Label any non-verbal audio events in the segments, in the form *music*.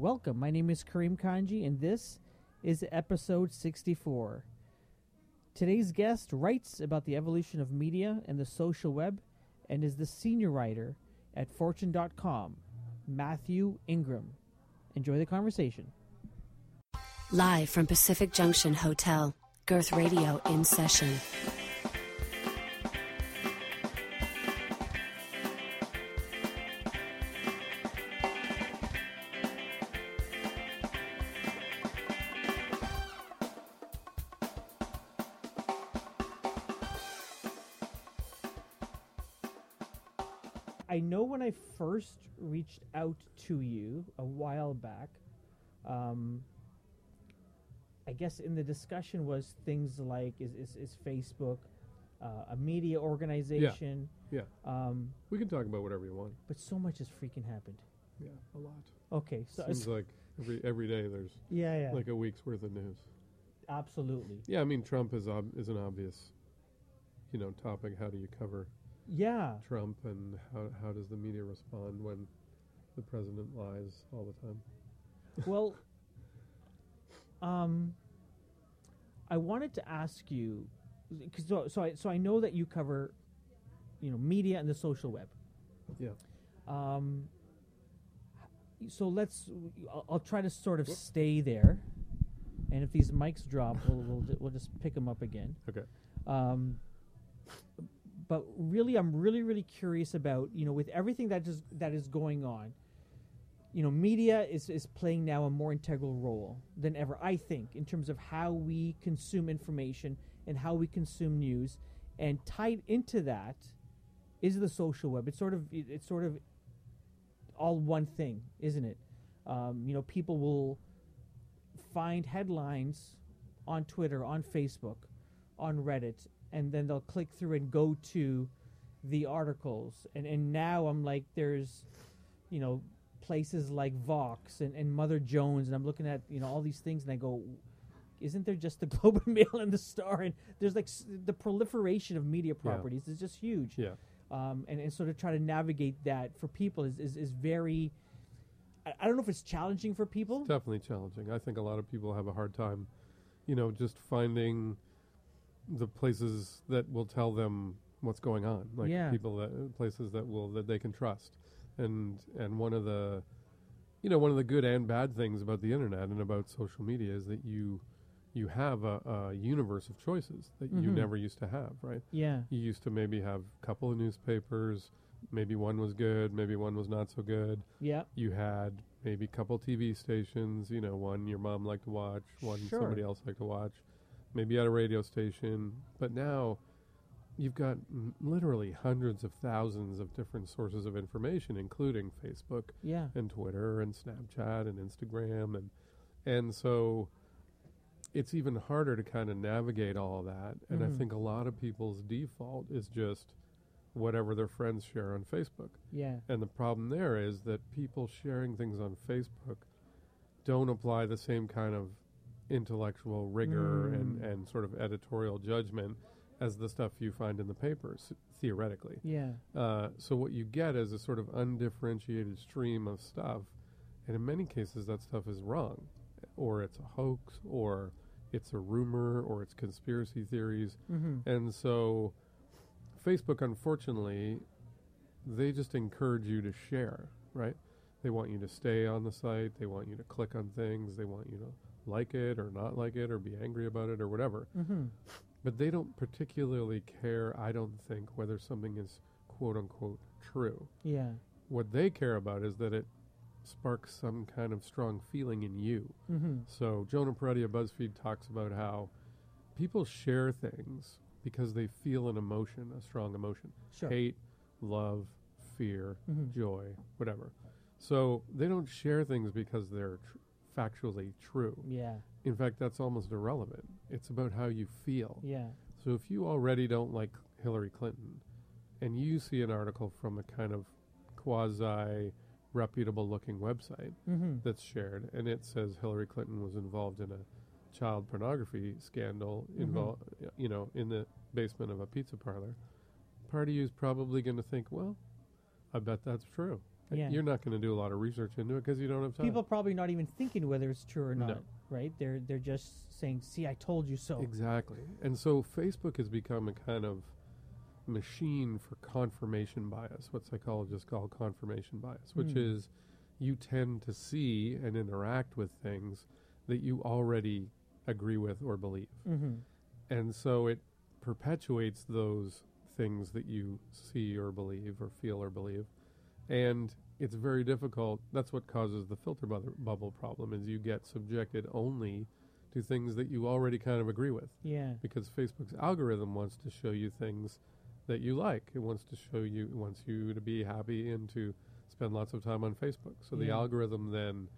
Welcome. My name is Kareem Kanji, and this is episode 64. Today's guest writes about the evolution of media and the social web and is the senior writer at Fortune.com, Matthew Ingram. Enjoy the conversation. Live from Pacific Junction Hotel, Girth Radio in session. Reached out to you a while back, um, I guess in the discussion was things like is is, is Facebook uh, a media organization? Yeah. Um, We can talk about whatever you want. but so much has freaking happened. Yeah, a lot. Okay, so Seems like every every day there's yeah, yeah, like a week's worth of news. absolutely, Yeah, I mean Trump is ob- is an obvious, you know, topic. How do you cover yeah. Trump, and how how does the media respond when the president lies all the time? Well, um, I wanted to ask you, cause so so I so I know that you cover, you know, media and the social web. Yeah. Um, so let's. I'll, I'll try to sort of stay there, and if these mics drop, we'll we'll, ju- we'll just pick them up again. Okay. Um, but really, I'm really really curious about you know with everything that is that is going on. You know, media is is playing now a more integral role than ever. I think in terms of how we consume information and how we consume news, and tied into that is the social web. It's sort of it's sort of all one thing, isn't it? Um, you know, people will find headlines on Twitter, on Facebook, on Reddit, and then they'll click through and go to the articles. And and now I'm like, there's, you know, places like Vox and, and Mother Jones, and I'm looking at you know all these things, and I go, isn't there just the *laughs* Globe and Mail and the Star? And there's like s- the proliferation of media properties is just huge Yeah. um, and, and so to try to navigate that for people is, is, is very I, I don't know if it's challenging for people Definitely challenging. I think a lot of people have a hard time, you know, just finding the places that will tell them what's going on. Like Yeah. people that places that will that they can trust. And and one of the you know, one of the good and bad things about the internet and about social media is that you you have a, a universe of choices that you Mhm. never used to have, right? yeah You used to maybe have a couple of newspapers, maybe one was good, maybe one was not so good yeah you had maybe a couple TV stations, you know, one your mom liked to watch, one Sure. somebody else liked to watch. Maybe you had a radio station, but now you've got m- literally hundreds of thousands of different sources of information, including Facebook yeah and Twitter and Snapchat and Instagram and and so it's even harder to kind of navigate all that. And Mhm. I think a lot of people's default is just whatever their friends share on Facebook. yeah And the problem there is that people sharing things on Facebook don't apply the same kind of intellectual rigor and, Mm. and sort of editorial judgment as the stuff you find in the papers, theoretically. yeah Uh, so what you get is a sort of undifferentiated stream of stuff, and in many cases that stuff is wrong, or it's a hoax, or it's a rumor, or it's conspiracy theories, mm-hmm. and so Facebook, unfortunately, they just encourage you to share, right? They want you to stay on the site. They want you to click on things. They want you to like it or not like it or be angry about it or whatever. Mm-hmm. But they don't particularly care, I don't think, whether something is quote unquote true. yeah What they care about is that it sparks some kind of strong feeling in you. mm-hmm. So Jonah Peretti of BuzzFeed talks about how people share things because they feel an emotion, a strong emotion. sure Hate, love, fear, Mhm. joy, whatever. So they don't share things because they're tr- factually true. yeah In fact, that's almost irrelevant. It's about how you feel. yeah So if you already don't like Hillary Clinton and you see an article from a kind of quasi reputable looking website mm-hmm. that's shared and it says Hillary Clinton was involved in a child pornography scandal Mhm. involved you know in the basement of a pizza parlor part of you is probably going to think well I bet that's true Yeah. You're not going to do a lot of research into it because you don't have time. People probably not even thinking whether it's true or No. Right? They're they're just saying, "See, I told you so." Exactly. And so Facebook has become a kind of machine for confirmation bias, what psychologists call confirmation bias, which Hmm. is you tend to see and interact with things that you already agree with or believe. Mm-hmm. And so it perpetuates those things that you see or believe or feel or believe. And it's very difficult. That's what causes the filter bu- bubble problem is you get subjected only to things that you already kind of agree with Yeah. because Facebook's algorithm wants to show you things that you like. It wants to show you it wants you to be happy and to spend lots of time on Facebook. So the algorithm then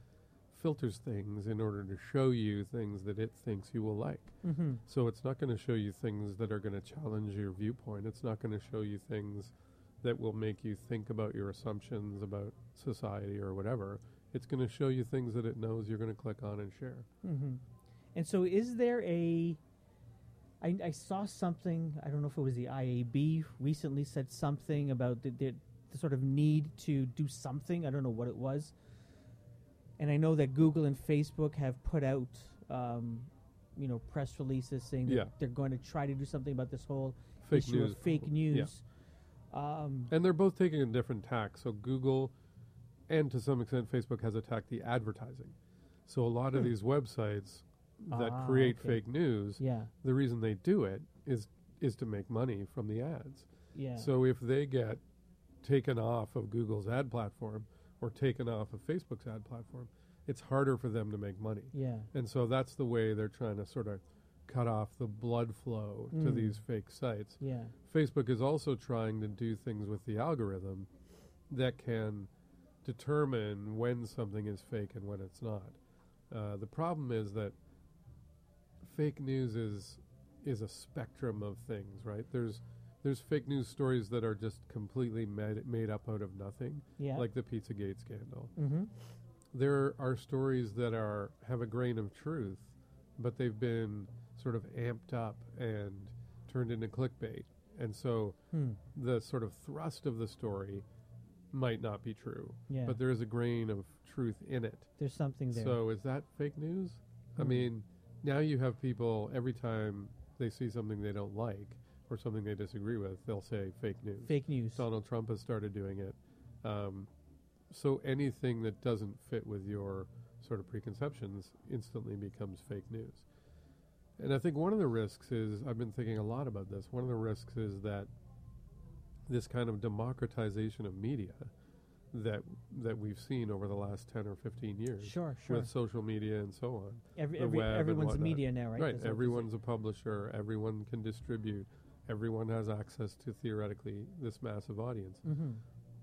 filters things in order to show you things that it thinks you will like. Mm-hmm. So it's not going to show you things that are going to challenge your viewpoint. It's not going to show you things that will make you think about your assumptions about society or whatever. It's going to show you things that it knows you're going to click on and share. Mm-hmm. And so, is there a? I, I saw something. I don't know if it was the IAB recently said something about the, the, the sort of need to do something. I don't know what it was. And I know that Google and Facebook have put out, um, you know, press releases saying that Yeah. they're going to try to do something about this whole Fake issue news. of fake problem. Yeah. Um, And they're both taking a different tack. So Google and to some extent Facebook has attacked the advertising. So a lot of Hmm. these websites that Ah, create okay. fake news, yeah, the reason they do it is is to make money from the ads. yeah. So if they get taken off of Google's ad platform or taken off of Facebook's ad platform, it's harder for them to make money. yeah. And so that's the way they're trying to sort of cut off the blood flow to Mm. these fake sites. Yeah. Facebook is also trying to do things with the algorithm that can determine when something is fake and when it's not. Uh, the problem is that fake news is is a spectrum of things, right? There's there's fake news stories that are just completely made, made up out of nothing, Yeah. like the Pizzagate scandal. mm-hmm. There are stories that are have a grain of truth, but they've been sort of amped up and turned into clickbait. And so Hmm. the sort of thrust of the story might not be true, Yeah. but there is a grain of truth in it. There's something there. So is that fake news? I Hmm. mean, now you have people every time they see something they don't like or something they disagree with, they'll say fake news. fake news. Donald Trump has started doing it. Um, so anything that doesn't fit with your sort of preconceptions instantly becomes fake news. And I think one of the risks is I've been thinking a lot about this. One of the risks is that this kind of democratization of media that that we've seen over the last 10 or 15 years Sure, sure. with social media and so on. Every, the every, everyone's media now, right? Right. Everyone's a publisher. Everyone can distribute. Everyone has access to theoretically this massive audience. Mhm.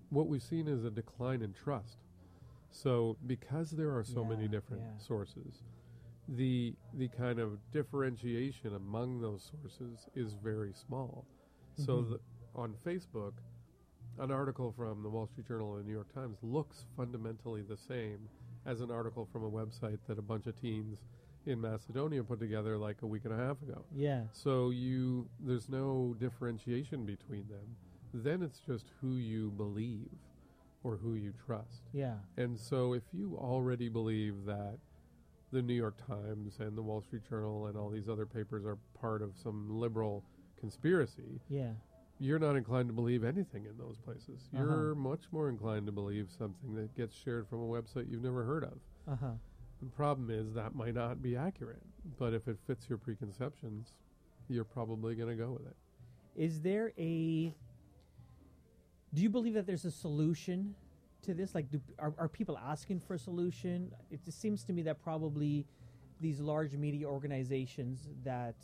What we've seen is a decline in trust. So because there are so many different yeah. sources, the the kind of differentiation among those sources is very small. So Mhm. the, on Facebook, an article from the Wall Street Journal and the New York Times looks fundamentally the same as an article from a website that a bunch of teens in Macedonia put together like a week and a half ago. Yeah. So you there's no differentiation between them. Then it's just who you believe or who you trust. Yeah. And so if you already believe that the New York Times and the Wall Street Journal and all these other papers are part of some liberal conspiracy, Yeah. you're not inclined to believe anything in those places. Uh-huh. You're much more inclined to believe something that gets shared from a website you've never heard of. Uh huh. The problem is that might not be accurate, but if it fits your preconceptions, you're probably going to go with it. Is there a? Do you believe that there's a solution to this? Like, do, are are people asking for a solution? It just seems to me that probably these large media organizations that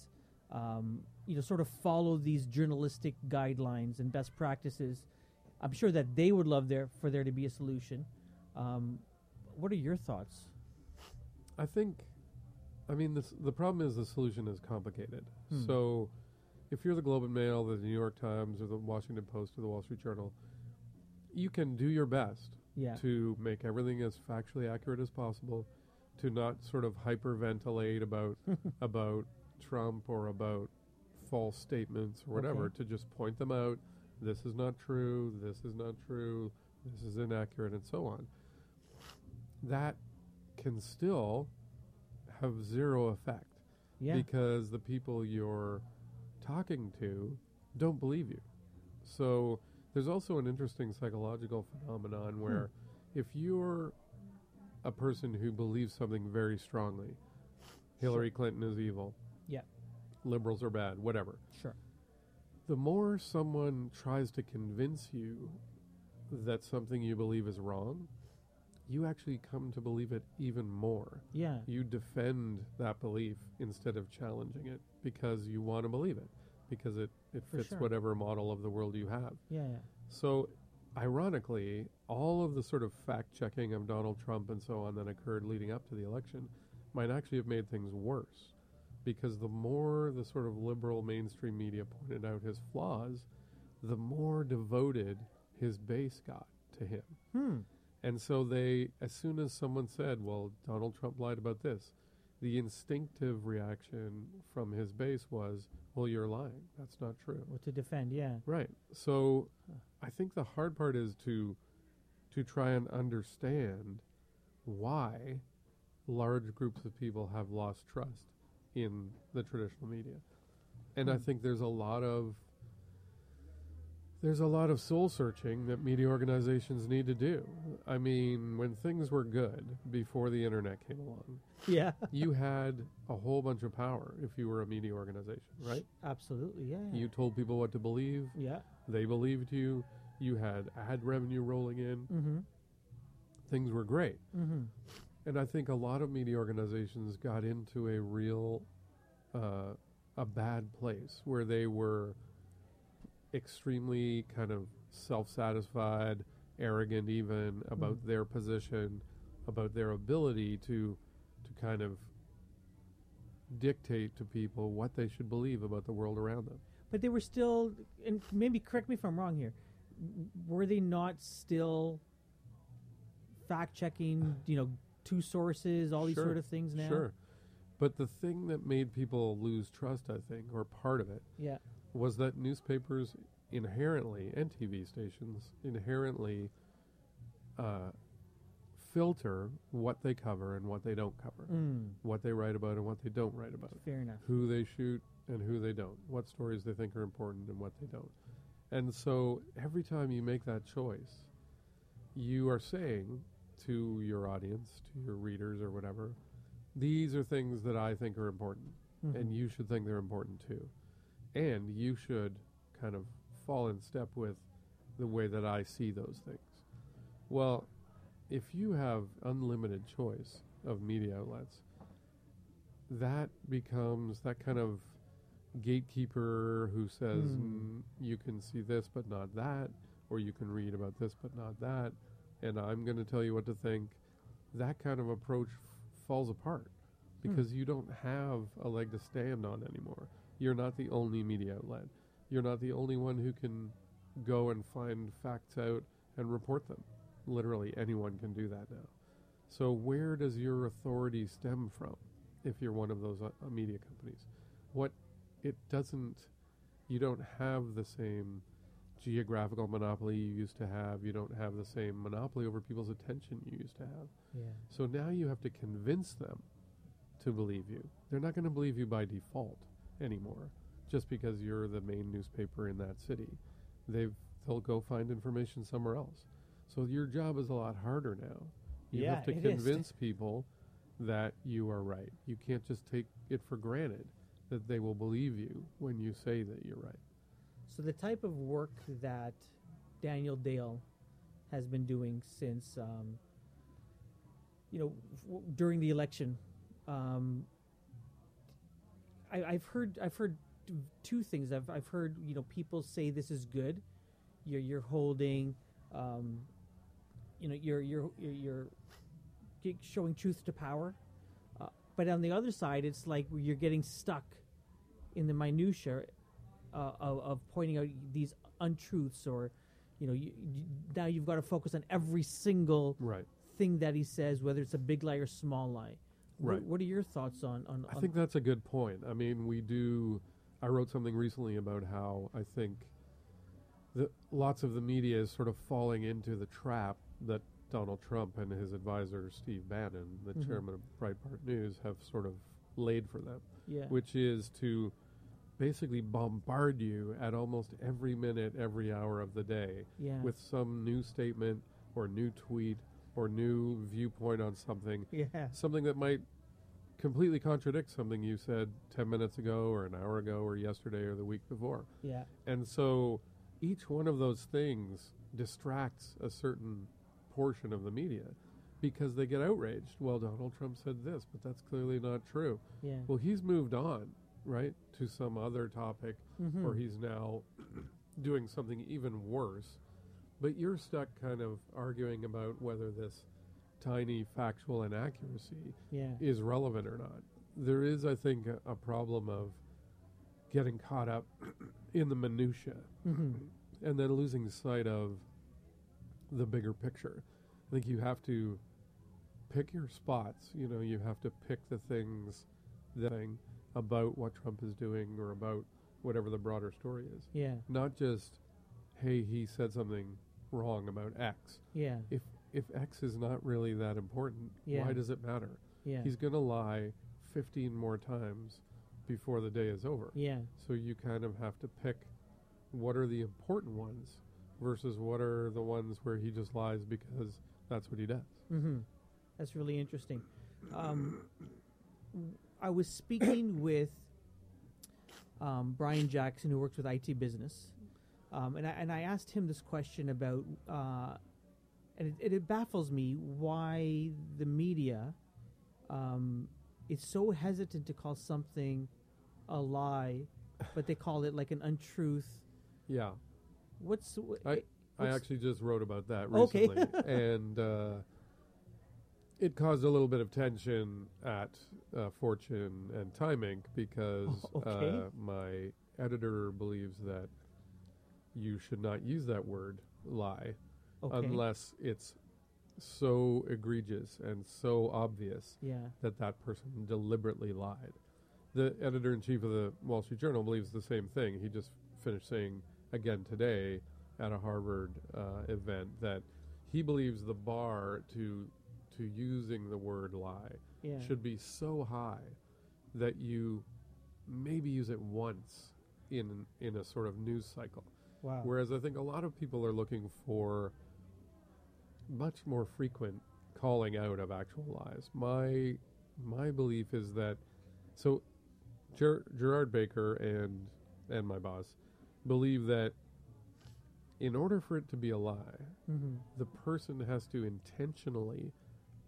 um, you know sort of follow these journalistic guidelines and best practices. I'm sure that they would love there for there to be a solution. Um, what are your thoughts? I think, I mean, this, the problem is the solution is complicated. Hmm. So, if you're the Globe and Mail, the New York Times, or the Washington Post, or the Wall Street Journal, you can do your best Yeah. to make everything as factually accurate as possible, to not sort of hyperventilate about *laughs* about Trump or about false statements or whatever, Okay. to just point them out. This is not true. This is not true. this is inaccurate, and so on, that can still have zero effect Yeah. because the people you're talking to don't believe you. So there's also an interesting psychological phenomenon hmm. where if you're a person who believes something very strongly, Hillary Clinton is evil, Yeah. liberals are bad, whatever. Sure. The more someone tries to convince you that something you believe is wrong, you actually come to believe it even more Yeah. you defend that belief instead of challenging it because you want to believe it because it, it For fits sure. whatever model of the world you have. Yeah. yeah. So, ironically, all of the sort of fact checking of Donald Trump and so on that occurred leading up to the election might actually have made things worse because the more the sort of liberal mainstream media pointed out his flaws, the more devoted his base got to him. Hmm. And so they, as soon as someone said, well, Donald Trump lied about this, the instinctive reaction from his base was, well, you're lying. That's not true. Well, to defend. Yeah. Right. So I think the hard part is to to try and understand why large groups of people have lost trust in the traditional media. And I Hmm. think there's a lot of there's a lot of soul searching that media organizations need to do. I mean, when things were good before the internet came along, Yeah. *laughs* you had a whole bunch of power if you were a media organization, right? Absolutely. Yeah. You told people what to believe, Yeah. they believed you, you had ad revenue rolling in, Mm-hmm. things were great. Mm-hmm. And I think a lot of media organizations got into a real, uh, a bad place where they were extremely kind of self satisfied, arrogant, even about Mhm. their position, about their ability to, to kind of dictate to people what they should believe about the world around them. But they were still, and maybe correct me if I'm wrong here. Were they not still fact checking? You know, two sources, all these Sure, sort of things now. Sure. But the thing that made people lose trust, I think, or part of it, Yeah. Was that newspapers inherently and TV stations inherently uh, filter what they cover and what they don't cover, Mm. what they write about and what they don't write about, Fair enough. who they shoot and who they don't, what stories they think are important and what they don't. And so every time you make that choice, you are saying to your audience, to your readers or whatever, these are things that I think are important Mhm. and you should think they're important too. And you should kind of fall in step with the way that I see those things. Well, if you have unlimited choice of media outlets, that becomes that kind of gatekeeper who says Hmm. "Mm, you can see this but not that, or you can read about this but not that, and I'm going to tell you what to think. That kind of approach f- falls apart because you don't have a leg to stand on anymore. You're not the only media outlet. You're not the only one who can go and find facts out and report them. Literally anyone can do that now. So where does your authority stem from if you're one of those uh, uh, media companies? What it doesn't you don't have the same geographical monopoly you used to have. You don't have the same monopoly over people's attention you used to have. Yeah. So now you have to convince them to believe you. They're not going to believe you by default anymore, just because you're the main newspaper in that city. They've they'll go find information somewhere else. So your job is a lot harder now. You Yeah, have to it is. convince people that you are right. You can't just take it for granted that they will believe you when you say that you're right. So the type of work that Daniel Dale has been doing since, um, you know, f- during the election, um, I, I've heard I've heard two things. I've I've heard you know people say this is good. You're you're holding, um, you know, you're you're you're, showing truth to power. Uh, but on the other side, it's like you're getting stuck in the minutia uh, of, of pointing out these untruths or you know you, you, now you've got to focus on every single Right. thing that he says whether it's a big lie or small lie Right. what, are your thoughts on on, I on think that's a good point. I mean, we do. I wrote something recently about how I think the, lots of the media is sort of falling into the trap that Donald Trump and his advisor Steve Bannon, the Mhm. chairman of Breitbart News, have sort of laid for them, Yeah. which is to basically bombard you at almost every minute, every hour of the day yeah. with some new statement or new tweet or new viewpoint on something, yeah. something that might completely contradict something you said 10 minutes ago or an hour ago or yesterday or the week before. Yeah. And so each one of those things distracts a certain portion of the media because they get outraged. Well, Donald Trump said this, but that's clearly not true. Yeah. Well, he's moved on, right, to some other topic Mhm. or he's now *clears throat* doing something even worse. But you're stuck kind of arguing about whether this tiny factual inaccuracy yeah. is relevant or not. There is, I think, a, a problem of getting caught up *clears throat* in the minutia hmm and then losing sight of the bigger picture. I think you have to pick your spots. You know, you have to pick the things that thing about what Trump is doing or about whatever the broader story is. Yeah. Not just, hey, he said something wrong about X. Yeah. If if X is not really that important, Yeah. why does it matter? Yeah. He's going to lie 15 more times before the day is over. yeah. So you kind of have to pick what are the important ones versus what are the ones where he just lies because that's what he does. Mm-hmm. That's really interesting. Um, I was speaking with um, Brian Jackson, who works with IT Business, um, and I and I asked him this question about, uh, and it, it baffles me why the media um, is so hesitant to call something a lie, but they call it like an untruth. Yeah. What's wh- I- I actually just wrote about that Okay. recently. *laughs* and uh, it caused a little bit of tension at uh, Fortune and Time Inc. because Oh, okay. uh, my editor believes that you should not use that word lie okay. unless it's so egregious and so obvious yeah. that that person deliberately lied. The editor in chief of the Wall Street Journal believes the same thing. He just finished saying again today at a Harvard uh, event that he believes the bar to to using the word lie Yeah. should be so high that you maybe use it once in in a sort of news cycle. Wow. Whereas I think a lot of people are looking for much more frequent calling out of actual lies. My my belief is that so Ger- Gerard Baker and and my boss believe that in order for it to be a lie, mm-hmm. the person has to intentionally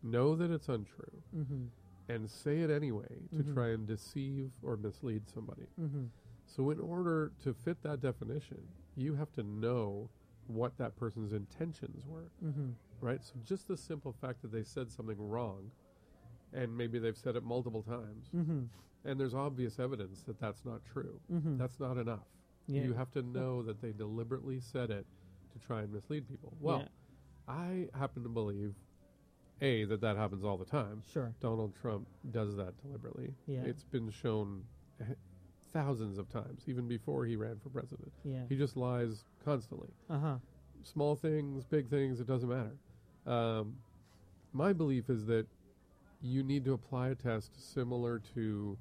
know that it's untrue Mm-hmm. and say it anyway to Mhm. try and deceive or mislead somebody. Mm-hmm. So, in order to fit that definition, you have to know what that person's intentions were, Mm-hmm. right? So, just the simple fact that they said something wrong, and maybe they've said it multiple times, Mm-hmm. and there's obvious evidence that that's not true, Mm-hmm. that's not enough. yeah. You have to know that they deliberately said it to try and mislead people. Well, Yeah. I happen to believe, A, that that happens all the time. sure. Donald Trump does that deliberately. Yeah. It's been shown thousands of times, even before he ran for president. Yeah. He just lies constantly. Uh huh. Small things, big things, it doesn't matter. Um, my belief is that you need to apply a test similar to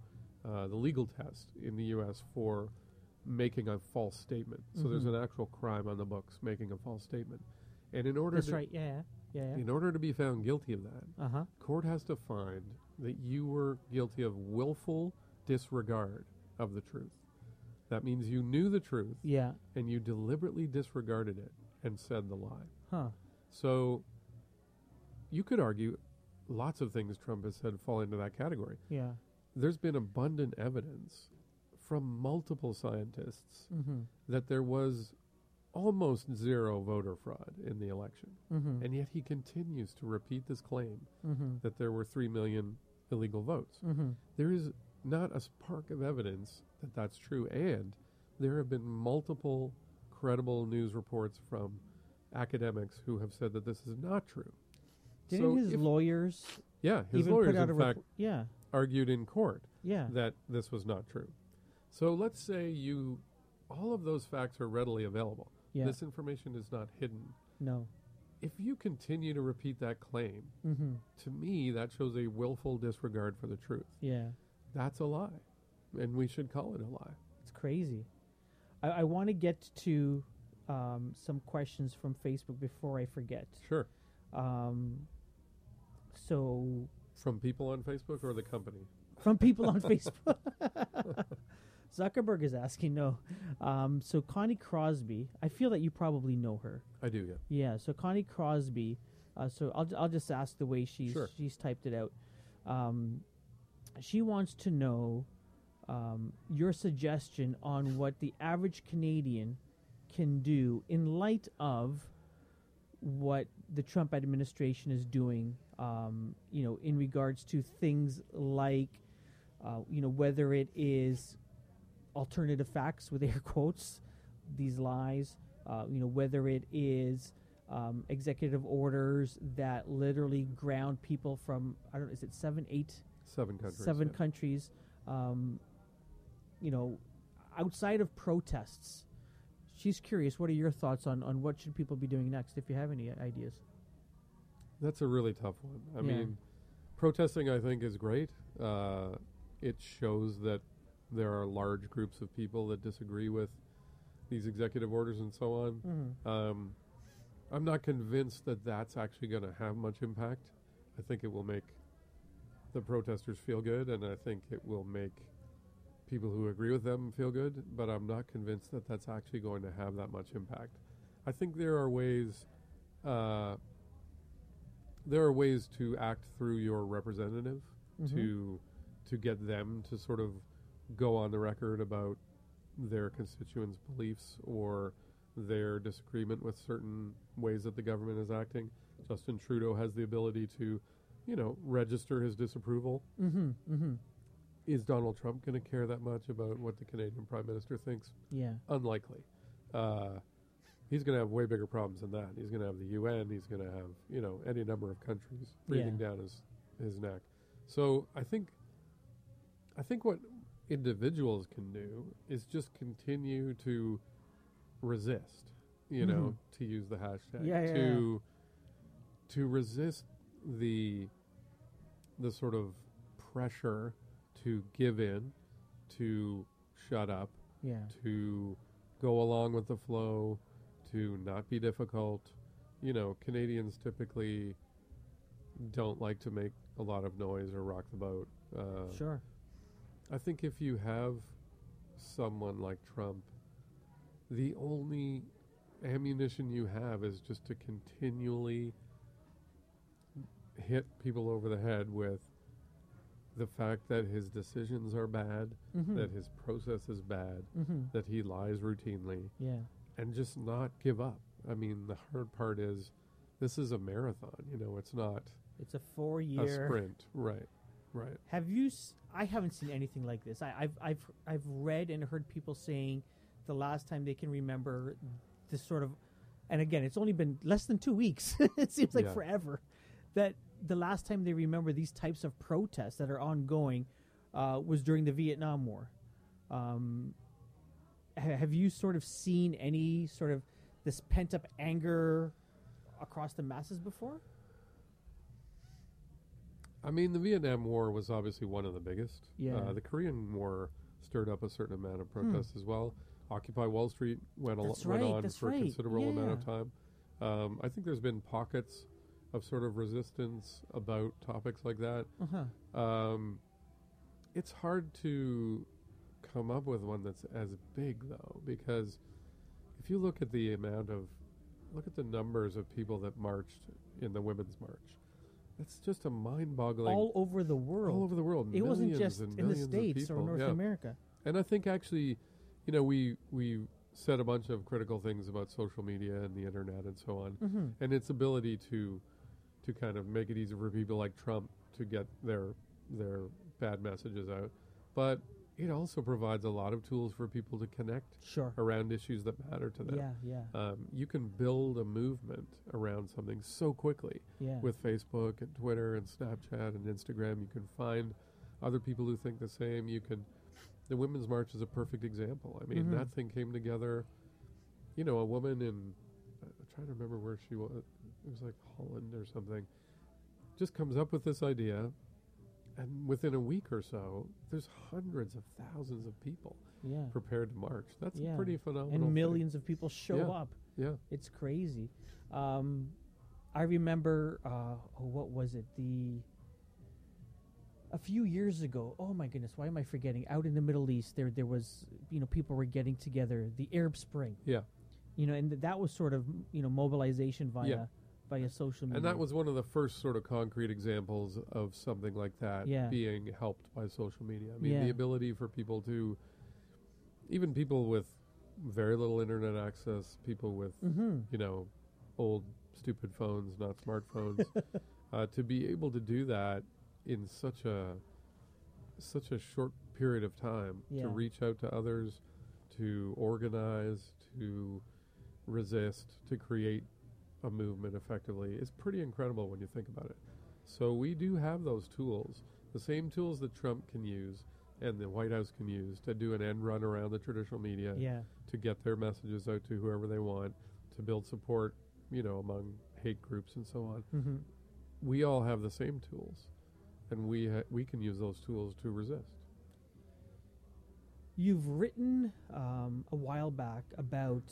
uh, the legal test in the U.S. for making a false statement. So there's Mhm. an actual crime on the books, making a false statement. And in order That's to, right. Yeah. Yeah. in order to be found guilty of that, Uh huh. court has to find that you were guilty of willful disregard of the truth. That means you knew the truth Yeah. and you deliberately disregarded it and said the lie. Huh. So you could argue lots of things Trump has said fall into that category. Yeah. There's been abundant evidence from multiple scientists Mm-hmm. that there was almost zero voter fraud in the election. Mm-hmm. And yet he continues to repeat this claim mm-hmm. that there were 3 million illegal votes. Mm-hmm. There is not a spark of evidence that that's true. And there have been multiple credible news reports from academics who have said that this is not true. Didn't So his if- lawyers Yeah, his lawyers, in fact, report? Yeah. argued in court Yeah. that this was not true. So let's say you, all of those facts are readily available. Yeah. This information is not hidden. No. If you continue to repeat that claim, Mm-hmm. to me, that shows a willful disregard for the truth. Yeah. That's a lie. And we should call it a lie. It's crazy. I, I want to get to um, some questions from Facebook before I forget. Sure. Um, so From people on Facebook or the company? from people on *laughs* Facebook. *laughs* Zuckerberg is asking no. Um, so Connie Crosby, I feel that you probably know her. I do, yeah. Yeah. So Connie Crosby. Uh, so I'll I'll just ask the way she's Sure. she's typed it out. Um, she wants to know um, your suggestion on what the average Canadian can do in light of what the Trump administration is doing. Um, you know, in regards to things like, uh, you know, whether it is alternative facts with air *laughs* quotes, these lies, uh, you know, whether it is um, executive orders that literally ground people from I don't know, is it seven, eight, Seven countries. seven yeah. countries, um, you know, outside of protests. She's curious. What are your thoughts on, on what should people be doing next? If you have any ideas, That's a really tough one. I Yeah. mean, protesting, I think, is great. Uh, it shows that there are large groups of people that disagree with these executive orders and so on. mm-hmm. Um, I'm not convinced that that's actually going to have much impact. I think it will make the protesters feel good, and I think it will make people who agree with them feel good, but I'm not convinced that that's actually going to have that much impact. I think there are ways. Uh, there are ways to act through your representative Mhm. to to get them to sort of go on the record about their constituents' beliefs or their disagreement with certain ways that the government is acting. Justin Trudeau has the ability to, you know, register his disapproval. Mm-hmm. Mm-hmm. Is Donald Trump going to care that much about what the Canadian Prime Minister thinks? Yeah. Unlikely. Uh, he's going to have way bigger problems than that. He's going to have the UN. He's going to have, you know, any number of countries breathing Yeah. down his his neck. So I think, I think what individuals can do is just continue to resist. You know, to use the hashtag Yeah, yeah, to to resist the the sort of pressure to give in, to shut up, Yeah. to go along with the flow, to not be difficult. You know, Canadians typically don't like to make a lot of noise or rock the boat. Uh, Sure. I think if you have someone like Trump, the only ammunition you have is just to continually hit people over the head with the fact that his decisions are bad, Mm-hmm. that his process is bad, mm-hmm. that he lies routinely, Yeah. and just not give up. I mean, the hard part is this is a marathon, you know, it's not It's a four a year. sprint. Right, right. Have you? S- I haven't seen anything like this. I, I've I've I've read and heard people saying the last time they can remember this sort of, and again, it's only been less than two weeks. *laughs* it seems like Yeah. forever. That the last time they remember these types of protests that are ongoing uh, was during the Vietnam War. Um, have you sort of seen any sort of this pent up anger across the masses before? I mean, the Vietnam War was obviously one of the biggest. Yeah. Uh, the Korean War stirred up a certain amount of protest as well. Occupy Wall Street went, a lo- That's went on for a right, considerable amount of yeah. time. Um, I think there's been pockets of sort of resistance about topics like that. Uh huh. Um, it's hard to come up with one that's as big though, because if you look at the amount of look at the numbers of people that marched in the women's march, it's just a mind-boggling All over the world. all over the world. It wasn't millions just and in the states or North yeah. America. And I think actually, you know, we we said a bunch of critical things about social media and the internet and so on, Mm-hmm. and its ability to to kind of make it easier for people like Trump to get their their bad messages out. But it also provides a lot of tools for people to connect Sure. around issues that matter to them. Yeah, yeah, Um, you can build a movement around something so quickly yeah. with Facebook and Twitter and Snapchat and Instagram. You can find other people who think the same. You can. The Women's March is a perfect example. I mean, Mhm. that thing came together you know, a woman in, I'm trying to remember where she was. It was like Holland or something. Just comes up with this idea, and within a week or so, there's hundreds of thousands of people Yeah. prepared to march. That's Yeah. pretty phenomenal. And thing. millions of people show Yeah. up. Yeah. It's crazy. Um, I remember, uh, oh, what was it? The a few years ago. Oh my goodness, why am I forgetting? Out in the Middle East, there there was you know people were getting together. The Arab Spring. Yeah. You know, and th- that was sort of you know mobilization via. Via social media. And that was one of the first sort of concrete examples of something like that Yeah. being helped by social media. I mean, Yeah. the ability for people to, even people with very little internet access, people with, Mm-hmm. you know, old stupid phones, not smartphones, *laughs* uh, to be able to do that in such a such a short period of time Yeah. to reach out to others, to organize, to resist, to create a movement effectively is pretty incredible when you think about it. So we do have those tools, the same tools that Trump can use and the White House can use to do an end run around the traditional media Yeah. to get their messages out to whoever they want, to build support, you know, among hate groups and so on. Mm-hmm. We all have the same tools, and we ha- we can use those tools to resist. You've written um, a while back about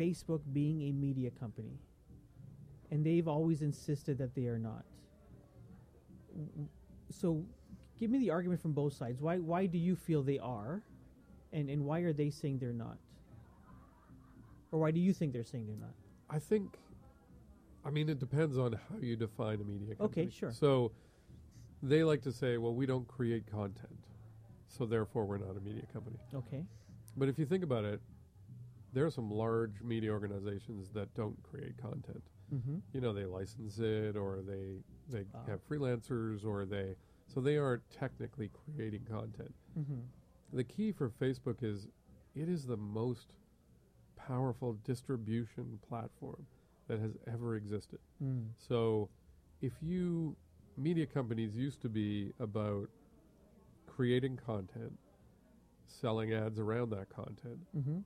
Facebook being a media company, and they've always insisted that they are not. So, give me the argument from both sides. Why why do you feel they are, and and why are they saying they're not? Or why do you think they're saying they're not? I think, I mean, it depends on how you define a media company. Okay, sure. So they like to say, well, we don't create content, so therefore we're not a media company. Okay. But if you think about it, there are some large media organizations that don't create content. Mm-hmm. You know, they license it, or they they Ah. have freelancers, or they so they aren't technically creating content. Mm-hmm. The key for Facebook is it is the most powerful distribution platform that has ever existed. Mm. So, if you media companies used to be about creating content, selling ads around that content, Mm-hmm.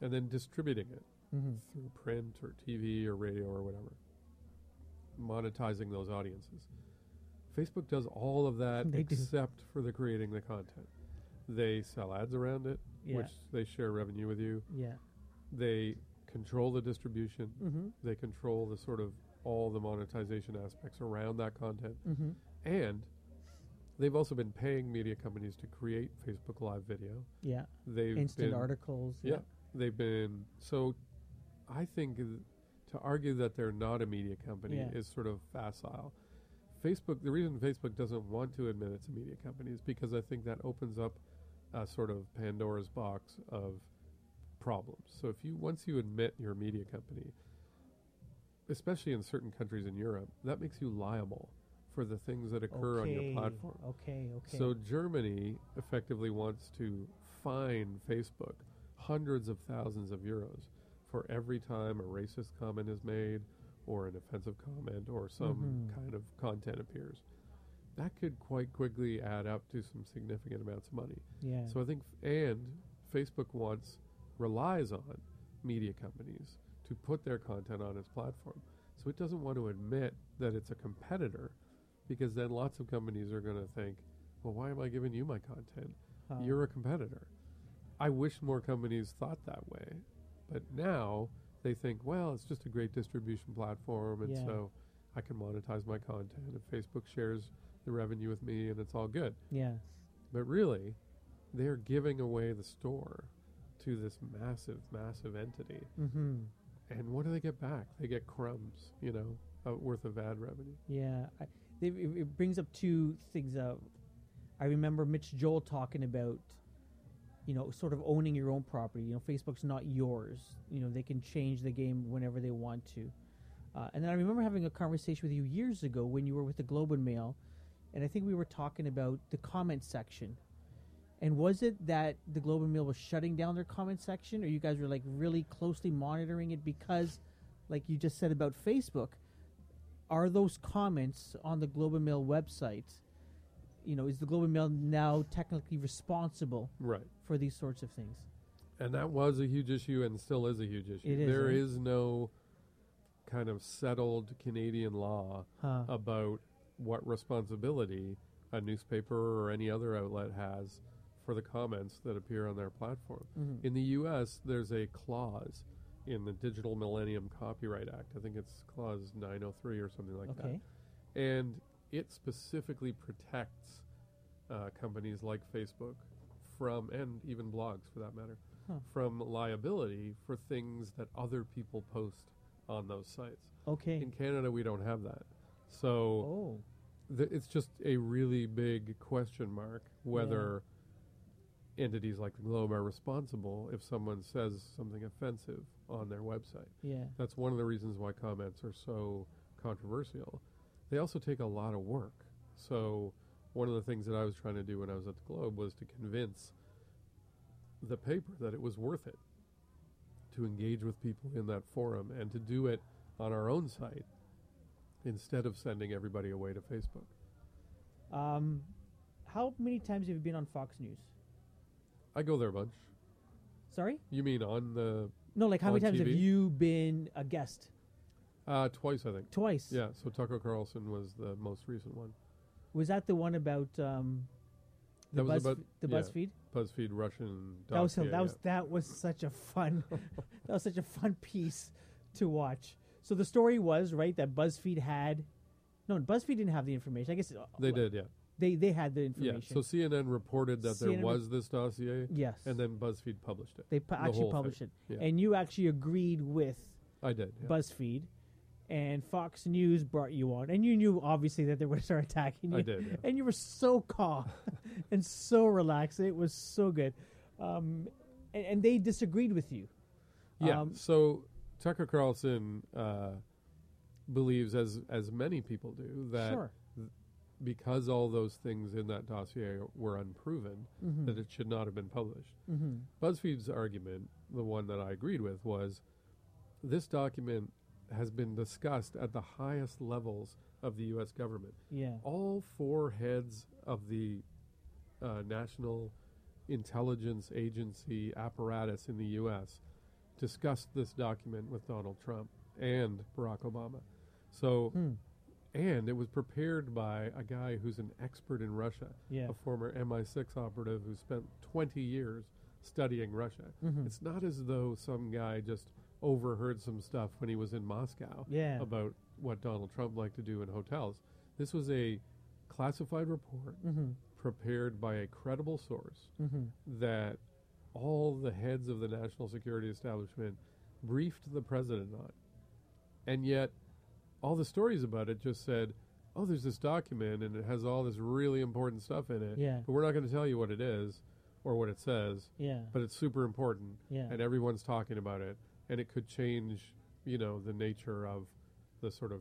And then distributing it Mm-hmm. through print or TV or radio or whatever, monetizing those audiences. Facebook does all of that They do. except for the creating the content. They sell ads around it, Yeah. which they share revenue with you. Yeah. They control the distribution. Mm-hmm. They control the sort of all the monetization aspects around that content. Mm-hmm. And they've also been paying media companies to create Facebook Live video. Yeah. They've Instant been, articles. Yeah, they've been so. I think to argue that they're not a media company Yeah. is sort of facile. Facebook. The reason Facebook doesn't want to admit it's a media company is because I think that opens up a sort of Pandora's box of problems. So if you once you admit you're a media company, especially in certain countries in Europe, that makes you liable for the things that occur on your Okay, platform. Okay, okay. So Germany effectively wants to fine Facebook hundreds of thousands of euros for every time a racist comment is made or an offensive comment or some Mhm. kind of content appears. That could quite quickly add up to some significant amounts of money. yeah. So I think and Facebook wants relies on media companies to put their content on its platform. So it doesn't want to admit that it's a competitor because then lots of companies are going to think, well, why am I giving you my content? Huh. You're a competitor. I wish more companies thought that way. But now they think, well, it's just a great distribution platform. And Yeah. so I can monetize my content. And Facebook shares the revenue with me and it's all good. yeah. But really, they're giving away the store to this massive, massive entity. Mm-hmm. And what do they get back? They get crumbs, you know, uh, worth of ad revenue. Yeah. I, they, it, it brings up two things. Uh, I remember Mitch Joel talking about, you know, sort of owning your own property. You know, Facebook's not yours. You know, they can change the game whenever they want to. Uh, and then I remember having a conversation with you years ago when you were with the Globe and Mail, and I think we were talking about the comment section. And was it that the Globe and Mail was shutting down their comment section, or you guys were like really closely monitoring it because, like you just said about Facebook, are those comments on the Globe and Mail website? You know, is the Globe and Mail now technically responsible Right. For these sorts of things? And that was a huge issue and still is a huge issue. It is, There eh? is no kind of settled Canadian law Huh. about what responsibility a newspaper or any other outlet has for the comments that appear on their platform. Mhm. In the US, there's a clause in the Digital Millennium Copyright Act. I think it's clause 903 or something like that and it specifically protects uh, companies like Facebook from, and even blogs for that matter, Huh. from liability for things that other people post on those sites. Okay. In Canada, we don't have that, so oh. th- it's just a really big question mark whether entities like the Globe are responsible if someone says something offensive on their website. Yeah. That's one of the reasons why comments are so controversial. They also take a lot of work. So, one of the things that I was trying to do when I was at the Globe was to convince the paper that it was worth it to engage with people in that forum and to do it on our own site instead of sending everybody away to Facebook. Um, how many times have you been on Fox News? I go there a bunch. Sorry? You mean on the No, like how many times have you been a guest? uh, twice? I think. Twice. Yeah. So Tucker Carlson was the most recent one. Was that the one about um, the Buzz about- the yeah. BuzzFeed? BuzzFeed Russian. That was dossier, that was yeah. that was such a fun *laughs* that was such a fun piece to watch. So the story was right that BuzzFeed had no BuzzFeed didn't have the information. I guess uh, They did, yeah. They they had the information. Yeah. So CNN reported that there CNN was this dossier, yes, and then BuzzFeed published it. they pu- the actually published thing. it, Yeah. and you actually agreed with I did. Yeah. BuzzFeed, and Fox News brought you on, and you knew obviously that they were going to start attacking you. I did. Yeah. and you were so calm *laughs* and so relaxed. It was so good, um, and, and they disagreed with you. Yeah. Um, so Tucker Carlson uh, believes, as as many people do, that sure. because all those things in that dossier were unproven, Mhm. that it should not have been published. Mm-hmm. BuzzFeed's argument, the one that I agreed with, was this document has been discussed at the highest levels of the U.S. government. Yeah. all four heads of the uh, National Intelligence Agency apparatus in the U.S. discussed this document with Donald Trump and Barack Obama. So, Hmm. and it was prepared by a guy who's an expert in Russia, Yeah. a former MI6 operative who spent 20 years studying Russia. Mhm. It's not as though some guy just overheard some stuff when he was in Moscow Yeah. about what Donald Trump liked to do in hotels. This was a classified report Mm-hmm. prepared by a credible source Mm-hmm. that all the heads of the national security establishment briefed the president on. And yet, all the stories about it just said, oh, there's this document and it has all this really important stuff in it. Yeah. But we're not going to tell you what it is or what it says, Yeah. but it's super important Yeah. and everyone's talking about it, and it could change, you know, the nature of the sort of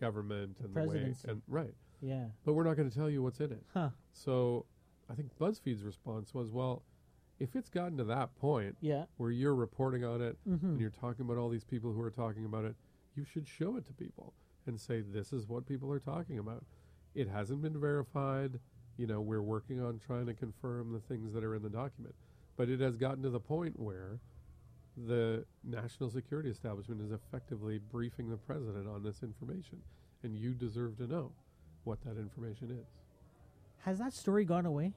government and the way, presidency. and right. Yeah. But we're not going to tell you what's in it. Huh. So, I think BuzzFeed's response was, well, if it's gotten to that point Yeah. where you're reporting on it Mm-hmm. and you're talking about all these people who are talking about it, you should show it to people and say this is what people are talking about. It hasn't been verified. You know, we're working on trying to confirm the things that are in the document. But it has gotten to the point where the national security establishment is effectively briefing the president on this information. And you deserve to know what that information is. Has that story gone away?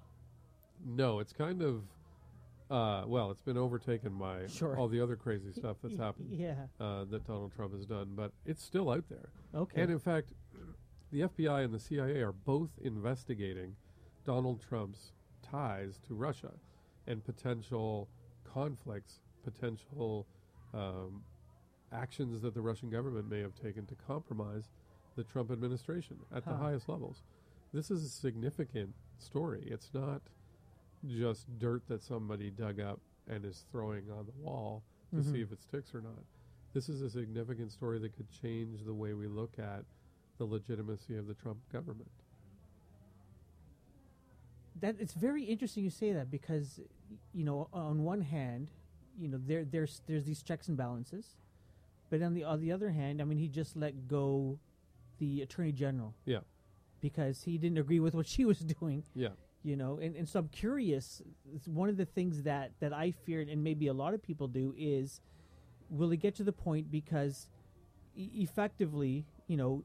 No, it's kind of, uh, well, it's been overtaken by Sure. all the other crazy *laughs* stuff that's happened Yeah. uh, that Donald Trump has done, but it's still out there. Okay. And in fact, the FBI and the CIA are both investigating Donald Trump's ties to Russia and potential conflicts, potential um, actions that the Russian government may have taken to compromise the Trump administration at the highest levels. This is a significant story. It's not just dirt that somebody dug up and is throwing on the wall to Mhm. see if it sticks or not. This is a significant story that could change the way we look at the legitimacy of the Trump government. that it's very interesting you say that because you know on one hand you know there there's there's these checks and balances but on the on the other hand i mean he just let go the attorney general Yeah. because he didn't agree with what she was *laughs* doing Yeah. you know and, and so i'm curious it's one of the things that that i feared and maybe a lot of people do is will it get to the point because e- effectively you know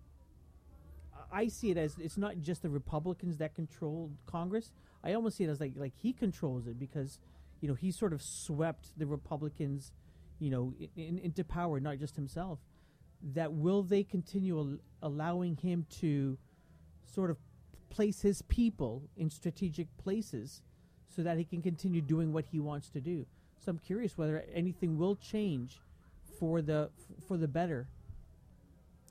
i see it as it's not just the republicans that control congress i almost see it as like like he controls it because you know he sort of swept the republicans you know in, in, into power not just himself that will they continue al- allowing him to sort of place his people in strategic places so that he can continue doing what he wants to do. So I'm curious whether anything will change for the f- for the better.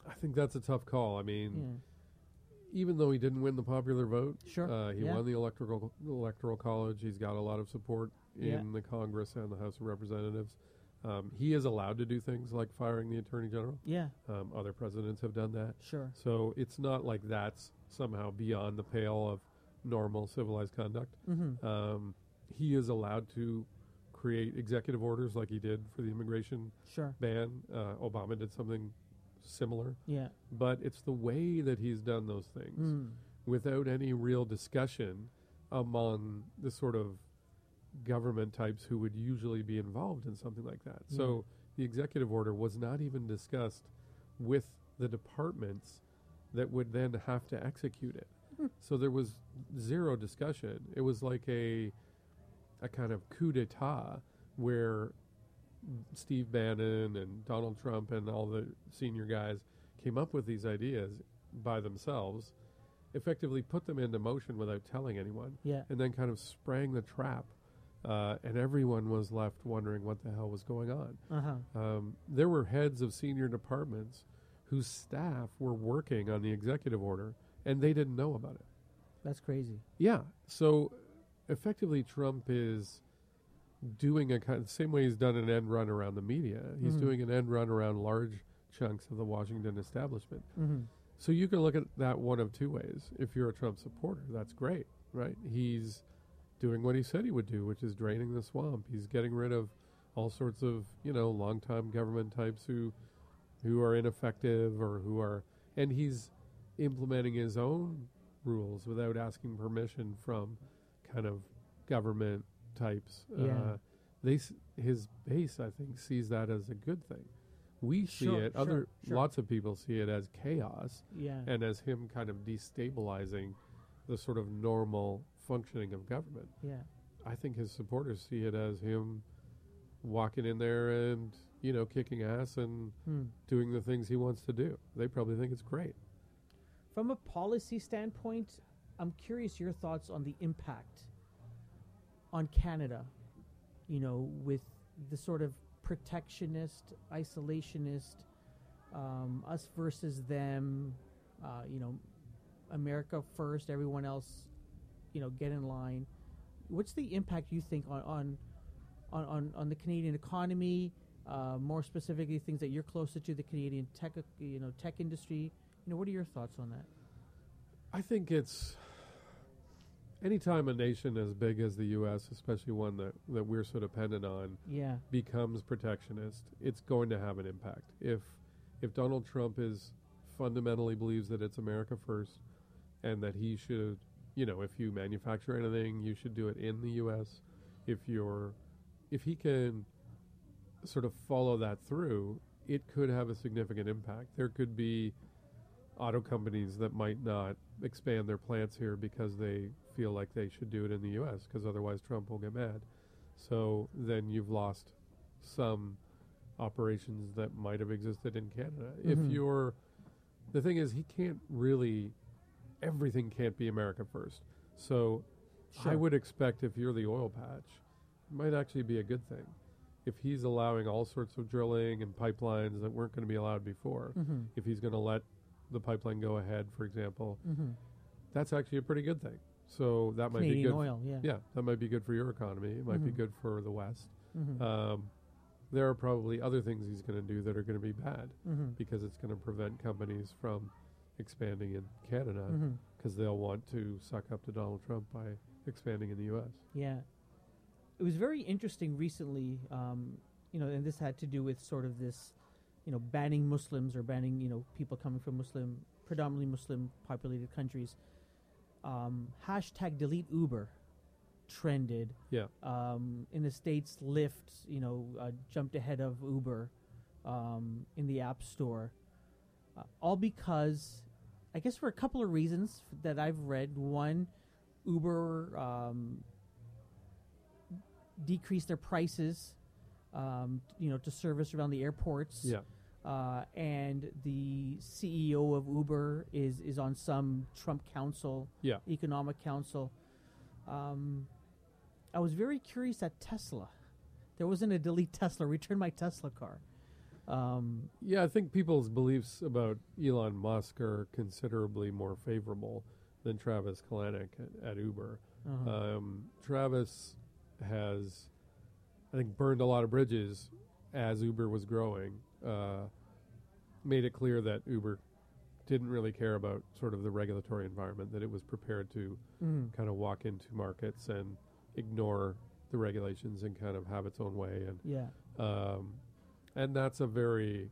I think that's a tough call. I mean, Yeah. even though he didn't win the popular vote, Sure. uh, he Yeah. won the electoral electoral college. He's got a lot of support in Yeah. the Congress and the House of Representatives. Um, he is allowed to do things like firing the attorney general. Yeah, Um, other presidents have done that. sure. So it's not like that's somehow beyond the pale of normal civilized conduct. Mm-hmm. Um, he is allowed to create executive orders like he did for the immigration Sure. ban. Uh, Obama did something similar, Yeah. but it's the way that he's done those things Mm. without any real discussion among the sort of government types who would usually be involved in something like that. So mm-hmm. the executive order was not even discussed with the departments that would then have to execute it. Hmm. So there was zero discussion. It was like a a kind of coup d'état where Steve Bannon and Donald Trump and all the senior guys came up with these ideas by themselves, effectively put them into motion without telling anyone, Yeah. and then kind of sprang the trap. Uh, and everyone was left wondering what the hell was going on. Uh huh. Um, there were heads of senior departments whose staff were working on the executive order, and they didn't know about it. That's crazy. Yeah. So effectively, Trump is doing a kind of same way he's done an end run around the media. He's Mhm. doing an end run around large chunks of the Washington establishment. Mm-hmm. So you can look at that one of two ways. If you're a Trump supporter, that's great, right? He's doing what he said he would do, which is draining the swamp. He's getting rid of all sorts of, you know, longtime government types who who are ineffective or who are and he's implementing his own rules without asking permission from kind of government types. Yeah. Uh, they s- his base, I think, sees that as a good thing. We see Sure, it. sure, Other sure. lots of people see it as chaos Yeah. and as him kind of destabilizing the sort of normal functioning of government. yeah. I think his supporters see it as him walking in there and you know kicking ass and Hmm. doing the things he wants to do. They probably think it's great. From a policy standpoint, I'm curious your thoughts on the impact on Canada, you know, with the sort of protectionist, isolationist, um, us versus them, uh, you know, America first, everyone else, you know, get in line. What's the impact you think on on on, on, the Canadian economy? Uh, more specifically, things that you're closer to the Canadian tech, you know, tech industry. You know, what are your thoughts on that? I think it's anytime a nation as big as the U.S., especially one that, that we're so dependent on, Yeah. becomes protectionist, it's going to have an impact. If if Donald Trump is fundamentally believes that it's America first, and that he should, you know, if you manufacture anything, you should do it in the U.S. If you're, if he can, sort of follow that through, it could have a significant impact. There could be auto companies that might not expand their plants here because they feel like they should do it in the U.S. because otherwise Trump will get mad. So then you've lost some operations that might have existed in Canada. Mhm. If you're, the thing is, he can't really, everything can't be America first. So I would expect if you're the oil patch, it might actually be a good thing. If he's allowing all sorts of drilling and pipelines that weren't going to be allowed before, Mm-hmm. if he's going to let the pipeline go ahead, for example, Mm-hmm. that's actually a pretty good thing. So that might be good. oil, yeah. Yeah, that might be good for your economy. It might be Mhm. good for the West. Mm-hmm. Um, there are probably other things he's going to do that are going to be bad mm-hmm. because it's going to prevent companies from expanding in Canada Mm-hmm. because they'll want to suck up to Donald Trump by expanding in the U.S. Yeah. It was very interesting recently, um, you know, and this had to do with sort of this, you know, banning Muslims or banning, you know, people coming from Muslim, predominantly Muslim populated countries. um, hashtag delete Uber trended. Yeah. Um, in the states, Lyft, you know, uh, jumped ahead of Uber um, in the App Store, uh, all because, I guess, for a couple of reasons that I've read. One, Uber um, decreased their prices, um, you know, to service around the airports. Yeah. Uh, and the CEO of Uber is is on some Trump council, Yeah. economic council. Um, I was very curious at Tesla. There wasn't a delete Tesla, return my Tesla car. Um, Yeah, I think people's beliefs about Elon Musk are considerably more favorable than Travis Kalanick at, at Uber. uh-huh. Um, Travis has, I think, burned a lot of bridges as Uber was growing. Uh, made it clear that Uber didn't really care about sort of the regulatory environment; that it was prepared to Mm. kind of walk into markets and ignore the regulations and kind of have its own way. And yeah, um, and that's a very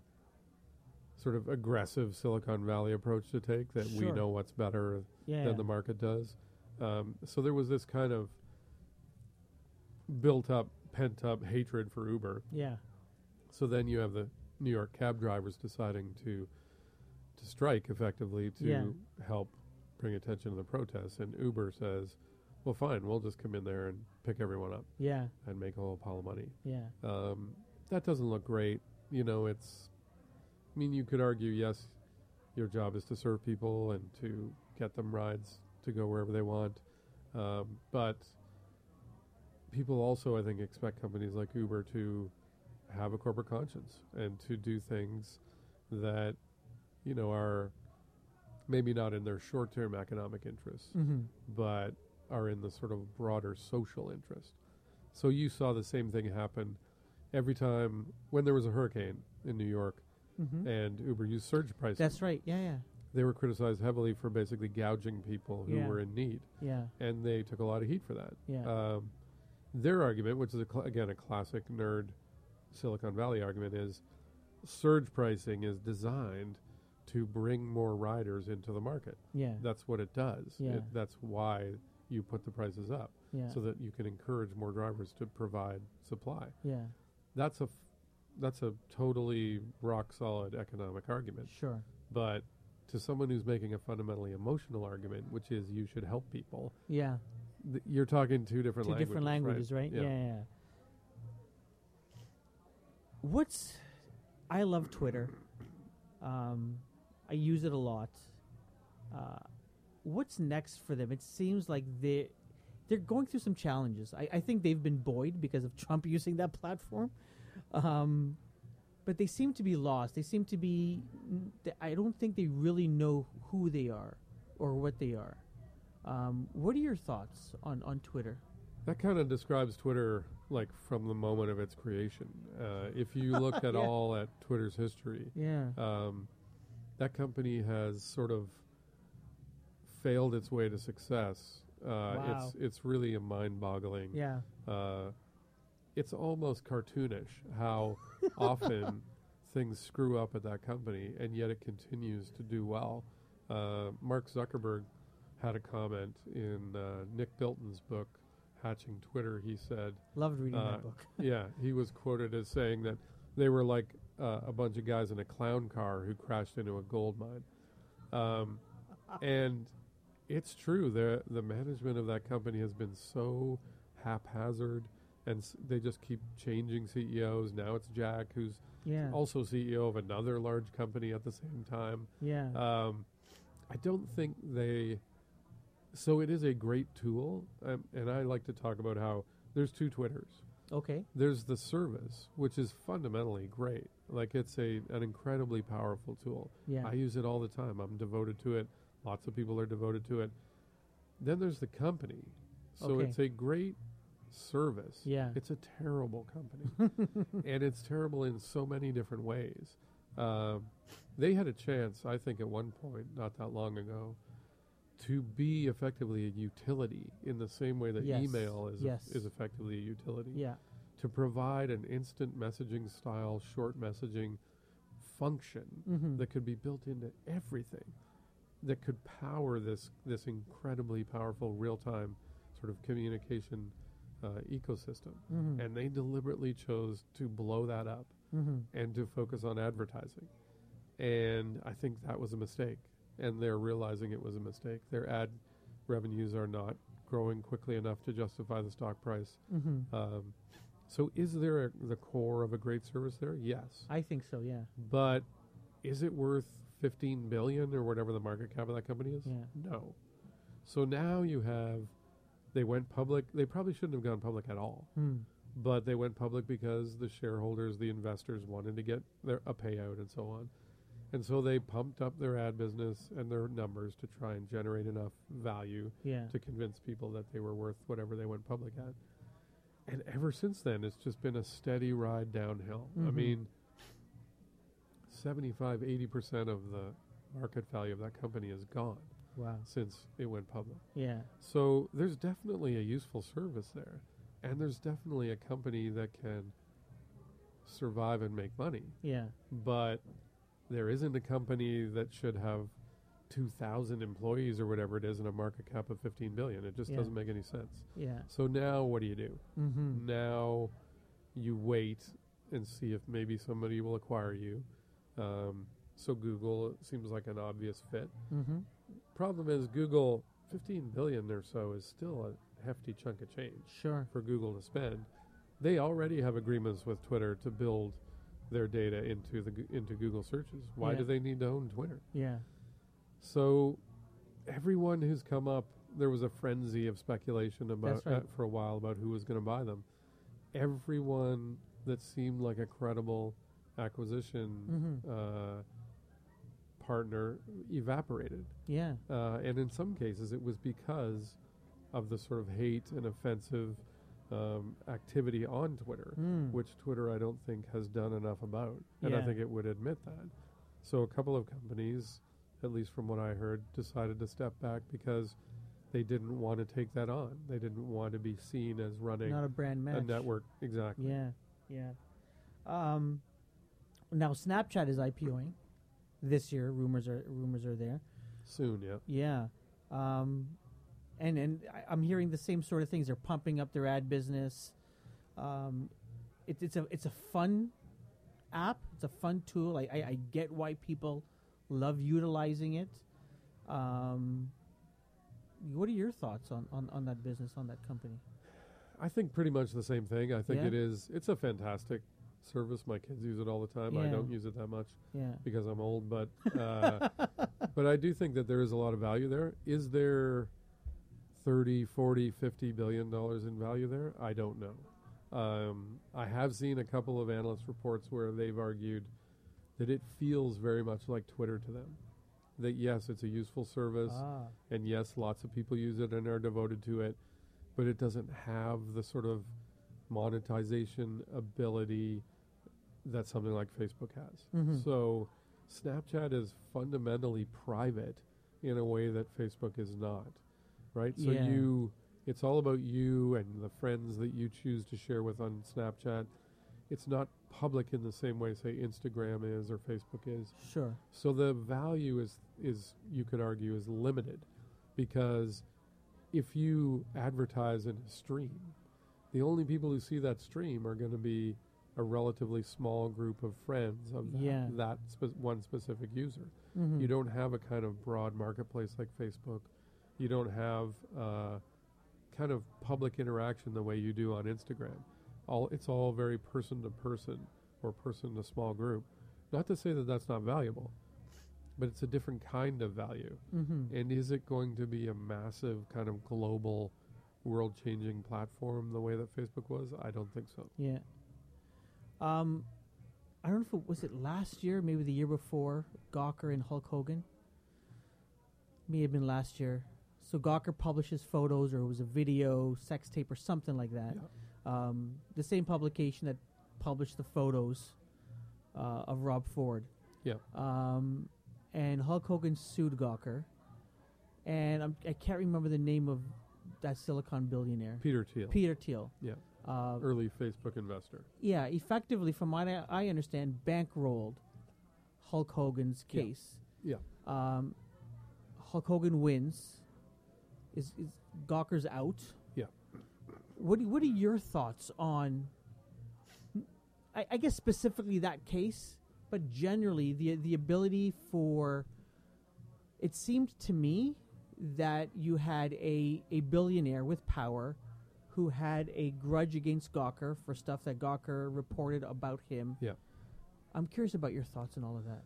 sort of aggressive Silicon Valley approach to take. That we Sure. know what's better yeah, than the market does. Um, so there was this kind of built up, pent up hatred for Uber. yeah, So then you have the New York cab drivers deciding to to strike effectively to Yeah. help bring attention to the protests. And Uber says, "Well, fine, we'll just come in there and pick everyone up yeah, and make a whole pile of money." yeah, Um, that doesn't look great. You know, it's. I mean, you could argue, yes, your job is to serve people and to get them rides to go wherever they want, um, but people also, I think, expect companies like Uber to have a corporate conscience and to do things that, you know, are maybe not in their short-term economic interests mm-hmm. but are in the sort of broader social interest. So you saw the same thing happen every time when there was a hurricane in New York Mm-hmm. and Uber used surge pricing. That's right. Yeah, yeah, They were criticized heavily for basically gouging people who Yeah. were in need, yeah, and they took a lot of heat for that. yeah, Um, their argument, which is a cl- again a classic nerd Silicon Valley argument, is surge pricing is designed to bring more riders into the market. yeah, That's what it does. Yeah. It, that's why you put the prices up yeah, so that you can encourage more drivers to provide supply. yeah. That's a f- that's a totally rock solid economic argument. Sure. But to someone who's making a fundamentally emotional argument, which is you should help people, Yeah. th- you're talking two different Two languages. different languages, right? Yeah. Yeah. yeah. What's I love Twitter. Um, I use it a lot. Uh, what's next for them? It seems like they they're going through some challenges. I, I think they've been buoyed because of *laughs* Trump using that platform, um, but they seem to be lost. They seem to be. I don't think they really know who they are or what they are. Um, what are your thoughts on on Twitter? That kind of describes Twitter like from the moment of its creation. Uh, if you look *laughs* at Yeah. all at Twitter's history, Yeah. um, that company has sort of failed its way to success. Uh, Wow. It's it's really a mind-boggling. Yeah. Uh, it's almost cartoonish how *laughs* often things screw up at that company, and yet it continues to do well. Uh, Mark Zuckerberg had a comment in uh, Nick Bilton's book, Hatching Twitter. He said, Loved reading Uh, that book. *laughs* yeah, he was quoted as saying that they were like uh, a bunch of guys in a clown car who crashed into a gold mine. Um, and it's true. The the management of that company has been so haphazard, and s- they just keep changing CEOs. Now it's Jack, who's Yeah. also CEO of another large company at the same time. yeah. Um, I don't think they. So it is a great tool, um, and I like to talk about how there's two Twitters. okay. There's the service, which is fundamentally great. Like it's a an incredibly powerful tool. Yeah. I use it all the time. I'm devoted to it. Lots of people are devoted to it. Then there's the company. So Okay. it's a great service. Yeah. It's a terrible company. *laughs* and it's terrible in so many different ways. Um, they had a chance, I think, at one point, not that long ago, to be effectively a utility in the same way that Yes. email is, Yes. is effectively a utility yeah. to provide an instant messaging style, short messaging function Mm-hmm. that could be built into everything. that could power this this incredibly powerful real time sort of communication uh, ecosystem. Mhm. And they deliberately chose to blow that up Mhm. and to focus on advertising. And I think that was a mistake. And they're realizing it was a mistake. Their ad revenues are not growing quickly enough to justify the stock price. Mhm. Um, so, is there a, the core of a great service there? Yes. I think so. Yeah. But is it worth 15 billion or whatever the market cap of that company is? Yeah. No. So now you have, they went public. They probably shouldn't have gone public at all, Hmm. but they went public because the shareholders, the investors wanted to get their a payout and so on. And so they pumped up their ad business and their numbers to try and generate enough value Yeah. to convince people that they were worth whatever they went public at. And ever since then, it's just been a steady ride downhill. I Mhm. mean, 75, 80% of the market value of that company is gone Wow. since it went public. Yeah. So there's definitely a useful service there. And there's definitely a company that can survive and make money. Yeah. But there isn't a company that should have 2,000 employees or whatever it is in a market cap of 15 billion. It just Yeah. doesn't make any sense. Yeah. So now what do you do? Mm-hmm. Now you wait and see if maybe somebody will acquire you. Um, so Google seems like an obvious fit. Mm-hmm. Problem is Google 15 billion or so is still a hefty chunk of change Sure. for Google to spend. They already have agreements with Twitter to build their data into the into Google searches. Why Yeah. do they need to own Twitter? Yeah. So everyone who's come up, there was a frenzy of speculation about right. uh, for a while about who was going to buy them. Everyone that seemed like a credible acquisition Mhm. uh, partner evaporated, Yeah. uh, and in some cases it was because of the sort of hate and offensive um, activity on Twitter Mm. which Twitter I don't think has done enough about, and I think it would admit that. So a couple of companies, at least from what I heard, decided to step back because they didn't want to take that on. They didn't want to be seen as running Not a brand match. a network exactly. Yeah. Yeah. Um, now Snapchat is IPOing this year. Rumors are rumors are there. Soon, yeah. Yeah. Um, and and I, I'm hearing the same sort of things. They're pumping up their ad business. Um, it, it's a it's a fun app. It's a fun tool. I, I, I get why people love utilizing it. Um, what are your thoughts on, on, on that business on that company? I think pretty much the same thing. I think Yeah? it is. It's a fantastic service. My kids use it all the time. I don't use it that much Yeah. because I'm old, but uh, *laughs* but I do think that there is a lot of value there. Is there 30, 40, 50 billion dollars in value there? I don't know. Um, I have seen a couple of analyst reports where they've argued that it feels very much like Twitter to them. That yes, it's a useful service, Ah. and yes, lots of people use it and are devoted to it, but it doesn't have the sort of monetization ability that something like Facebook has. Mhm. So Snapchat is fundamentally private in a way that Facebook is not. Right? So Yeah. you it's all about you and the friends that you choose to share with on Snapchat. It's not public in the same way say Instagram is or Facebook is. Sure. So the value is is you could argue is limited because if you advertise in a stream, the only people who see that stream are going to be a relatively small group of friends of that, Yeah. that spe- one specific user. Mhm. You don't have a kind of broad marketplace like Facebook. You don't have uh, kind of public interaction the way you do on Instagram. All it's all very person to person or person to small group. Not to say that that's not valuable, but it's a different kind of value. Mhm. And is it going to be a massive kind of global, world-changing platform the way that Facebook was? I don't think so. Yeah. Um, I don't know if it was it last year, maybe the year before. Gawker and Hulk Hogan. May have been last year. So Gawker publishes photos, or it was a video, sex tape, or something like that. Um, the same publication that published the photos uh, of Rob Ford. Yeah. Um, and Hulk Hogan sued Gawker, and I'm, I can't remember the name of that Silicon billionaire. Peter Thiel. Peter Thiel. Yeah. Uh, Early Facebook investor. yeah, effectively, from what I, I understand, bankrolled Hulk Hogan's Yeah. case. Yeah. Um, Hulk Hogan wins. Is, is Gawker's out? Yeah. What do, What are your thoughts on? I, I guess specifically that case, but generally the the ability for. It seemed to me that you had a a billionaire with power, who had a grudge against Gawker for stuff that Gawker reported about him. Yeah. I'm curious about your thoughts on all of that.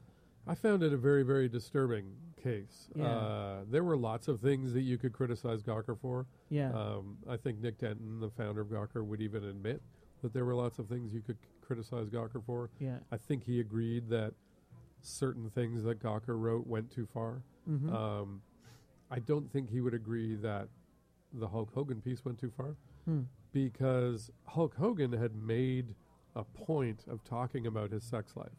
I found it a very, very disturbing case. Yeah. Uh, there were lots of things that you could criticize Gawker for. Yeah. Um, I think Nick Denton, the founder of Gawker, would even admit that there were lots of things you could c- criticize Gawker for. yeah. I think he agreed that certain things that Gawker wrote went too far. Mm-hmm. Um, I don't think he would agree that the Hulk Hogan piece went too far Hmm. because Hulk Hogan had made a point of talking about his sex life,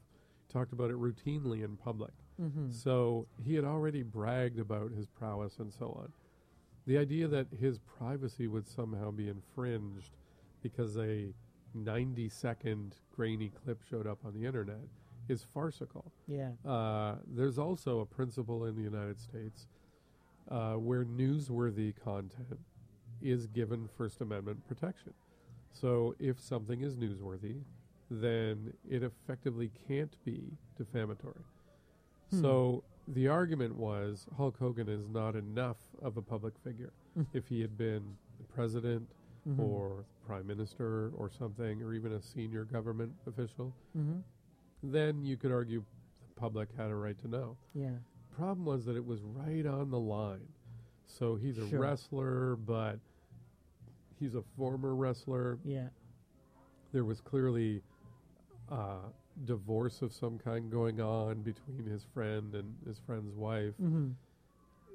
talked about it routinely in public. Mm-hmm. So he had already bragged about his prowess and so on. The idea that his privacy would somehow be infringed because a 90 second grainy clip showed up on the internet is farcical. Yeah. Uh, there's also a principle in the United States uh, where newsworthy content is given First Amendment protection. So if something is newsworthy, then it effectively can't be defamatory. Hmm. So the argument was Hulk Hogan is not enough of a public figure. Mm. if he had been the president Mhm. or prime minister or something, or even a senior government official, Mm-hmm. then you could argue the public had a right to know. Yeah. Problem was that it was right on the line. So he's a Sure. wrestler, but he's a former wrestler. Yeah. There was clearly uh, divorce of some kind going on between his friend and his friend's wife. Mm-hmm.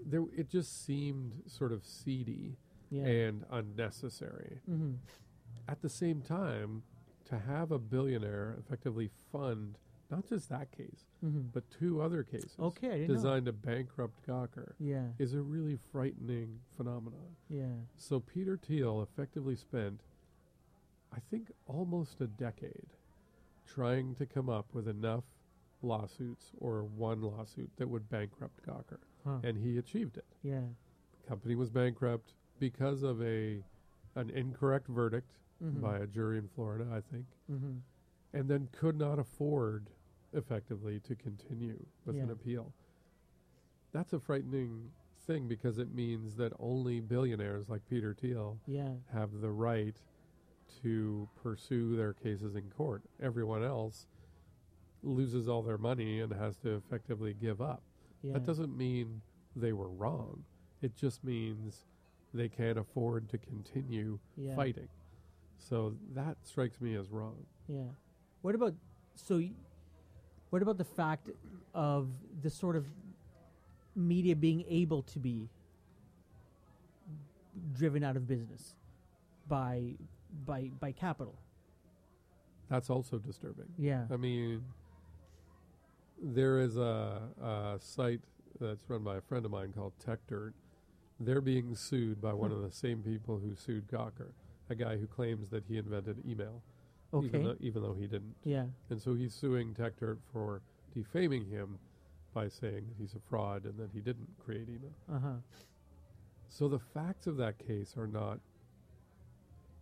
There, it just seemed sort of seedy Yeah. and unnecessary. mm-hmm. At the same time, to have a billionaire effectively fund not just that case, Mm-hmm. but two other cases Okay, didn't know. designed to bankrupt Gawker Yeah. is a really frightening phenomenon. Yeah. So Peter Thiel effectively spent, I think, almost a decade trying to come up with enough lawsuits or one lawsuit that would bankrupt Gawker, Huh. and he achieved it. yeah. The company was bankrupt because of a an incorrect verdict Mm-hmm. by a jury in Florida, I think, mm-hmm. and then could not afford effectively to continue with an appeal. That's a frightening thing because it means that only billionaires like Peter Thiel Yeah. have the right to pursue their cases in court. Everyone else loses all their money and has to effectively give up. Yeah. That doesn't mean they were wrong. It just means they can't afford to continue yeah. fighting. So that strikes me as wrong. Yeah. What about so? y- What about the fact of the sort of media being able to be driven out of business by by by capital? That's also disturbing. Yeah. I mean, there is a, a site that's run by a friend of mine called TechDirt. They're being sued by one hmm. of the same people who sued Gawker, a guy who claims that he invented email, even, Okay. though, even though he didn't. Yeah. And so he's suing TechDirt for defaming him by saying that he's a fraud and that he didn't create email. Uh huh. So the facts of that case are not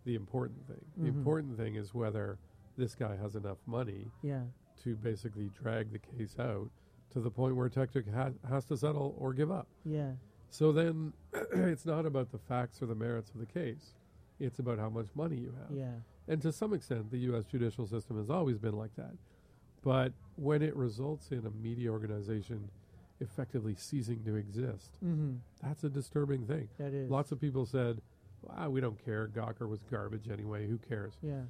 the important thing. The Mhm. important thing is whether this guy has enough money Yeah. to basically drag the case out to the point where TechDirt ha- has to settle or give up. Yeah. So then *clears throat* it's not about the facts or the merits of the case. It's about how much money you have. Yeah. And to some extent, the U.S. judicial system has always been like that. But when it results in a media organization effectively ceasing to exist, Mm-hmm. that's a disturbing thing. That is. Lots of people said, wow, we don't care. Gawker was garbage anyway. Who cares? Yeah.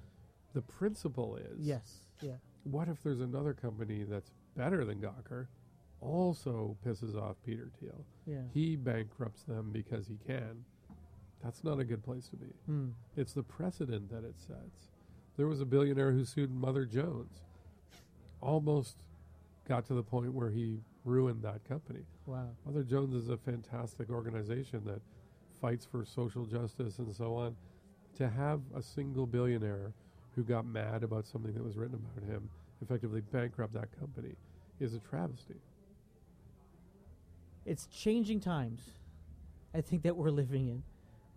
The principle is Yes. Yeah. what if there's another company that's better than Gawker, also pisses off Peter Thiel? Yeah. He bankrupts them because he can. That's not a good place to be. Hmm. It's the precedent that it sets. There was a billionaire who sued Mother Jones. Almost got to the point where he ruined that company. Wow. Mother Jones is a fantastic organization that fights for social justice and so on. To have a single billionaire who got mad about something that was written about him effectively bankrupt that company is a travesty. it's changing times. I think that we're living in,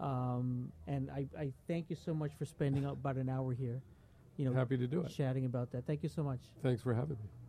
um, and I, I thank you so much for spending about an hour here. You know, Happy to do it. chatting about that. Thank you so much. Thanks for having me.